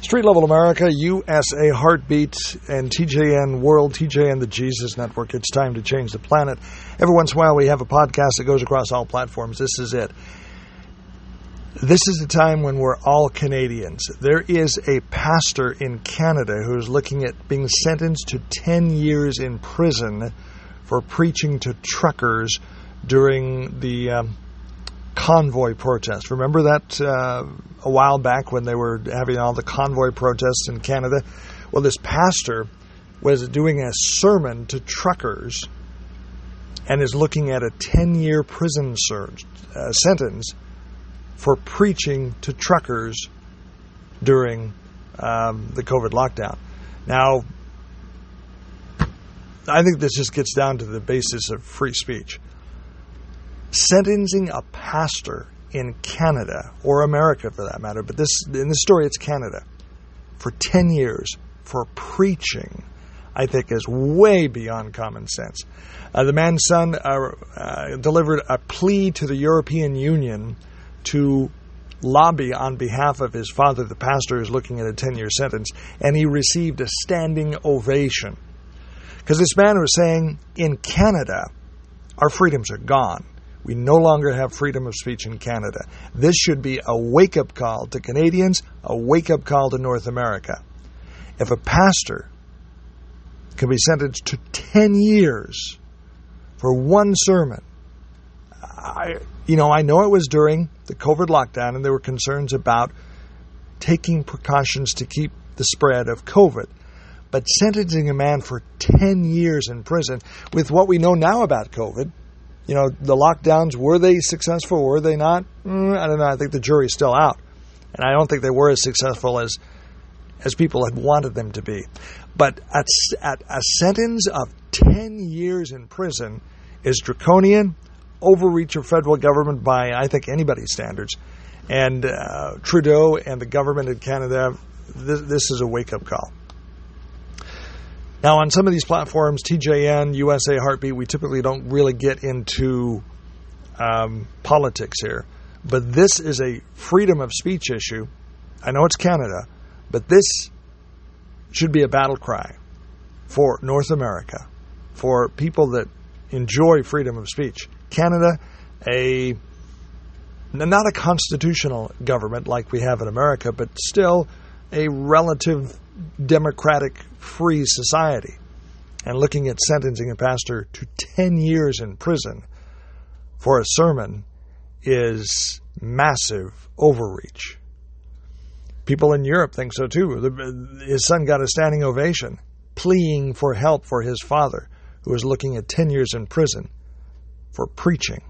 Street Level America, USA Heartbeat, and TJN World, TJN the Jesus Network. It's time to change the planet. Every once in a while, we have a podcast that goes across all platforms. This is it. This is the time when we're all Canadians. There is a pastor in Canada who's looking at being sentenced to 10 years in prison for preaching to truckers during the um, convoy protest. Remember that uh, a while back when they were having all the convoy protests in Canada? Well, this pastor was doing a sermon to truckers and is looking at a 10 year prison surge, uh, sentence for preaching to truckers during um, the COVID lockdown. Now, I think this just gets down to the basis of free speech. Sentencing a pastor in Canada, or America for that matter, but this in this story it's Canada, for 10 years for preaching, I think is way beyond common sense. Uh, the man's son uh, uh, delivered a plea to the European Union to lobby on behalf of his father, the pastor, is looking at a 10 year sentence, and he received a standing ovation. Because this man was saying, in Canada, our freedoms are gone. We no longer have freedom of speech in Canada. This should be a wake up call to Canadians, a wake up call to North America. If a pastor can be sentenced to 10 years for one sermon, I, you know, I know it was during the COVID lockdown and there were concerns about taking precautions to keep the spread of COVID. But sentencing a man for 10 years in prison with what we know now about COVID, you know, the lockdowns, were they successful? Were they not? Mm, I don't know. I think the jury's still out. And I don't think they were as successful as as people had wanted them to be. But at, at a sentence of 10 years in prison is draconian, overreach of federal government by, I think, anybody's standards. And uh, Trudeau and the government in Canada, this, this is a wake up call. Now, on some of these platforms, TJN, USA Heartbeat, we typically don't really get into um, politics here. But this is a freedom of speech issue. I know it's Canada, but this should be a battle cry for North America, for people that enjoy freedom of speech. Canada, a not a constitutional government like we have in America, but still a relative democratic free society. And looking at sentencing a pastor to 10 years in prison for a sermon is massive overreach. People in Europe think so too. His son got a standing ovation, pleading for help for his father, who was looking at 10 years in prison for preaching.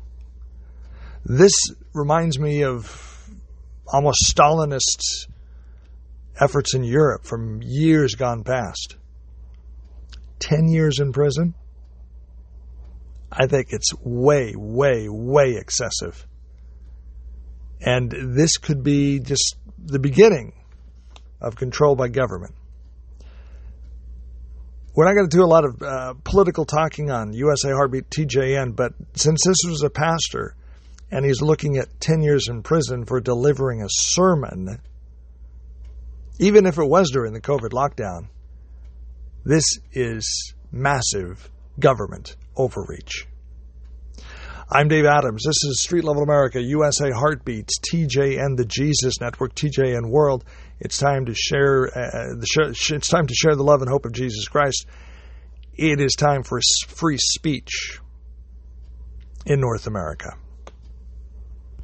This reminds me of almost Stalinist efforts in Europe from years gone past. 10 years in prison? I think it's way, way, way excessive. And this could be just the beginning of control by government. We're not going to do a lot of uh, political talking on USA Heartbeat TJN, but since this was a pastor and he's looking at 10 years in prison for delivering a sermon, even if it was during the COVID lockdown, this is massive government overreach. I'm Dave Adams. This is Street Level America, USA Heartbeats, TJN the Jesus Network, TJN World. It's time to share uh, the sh- it's time to share the love and hope of Jesus Christ. It is time for free speech in North America.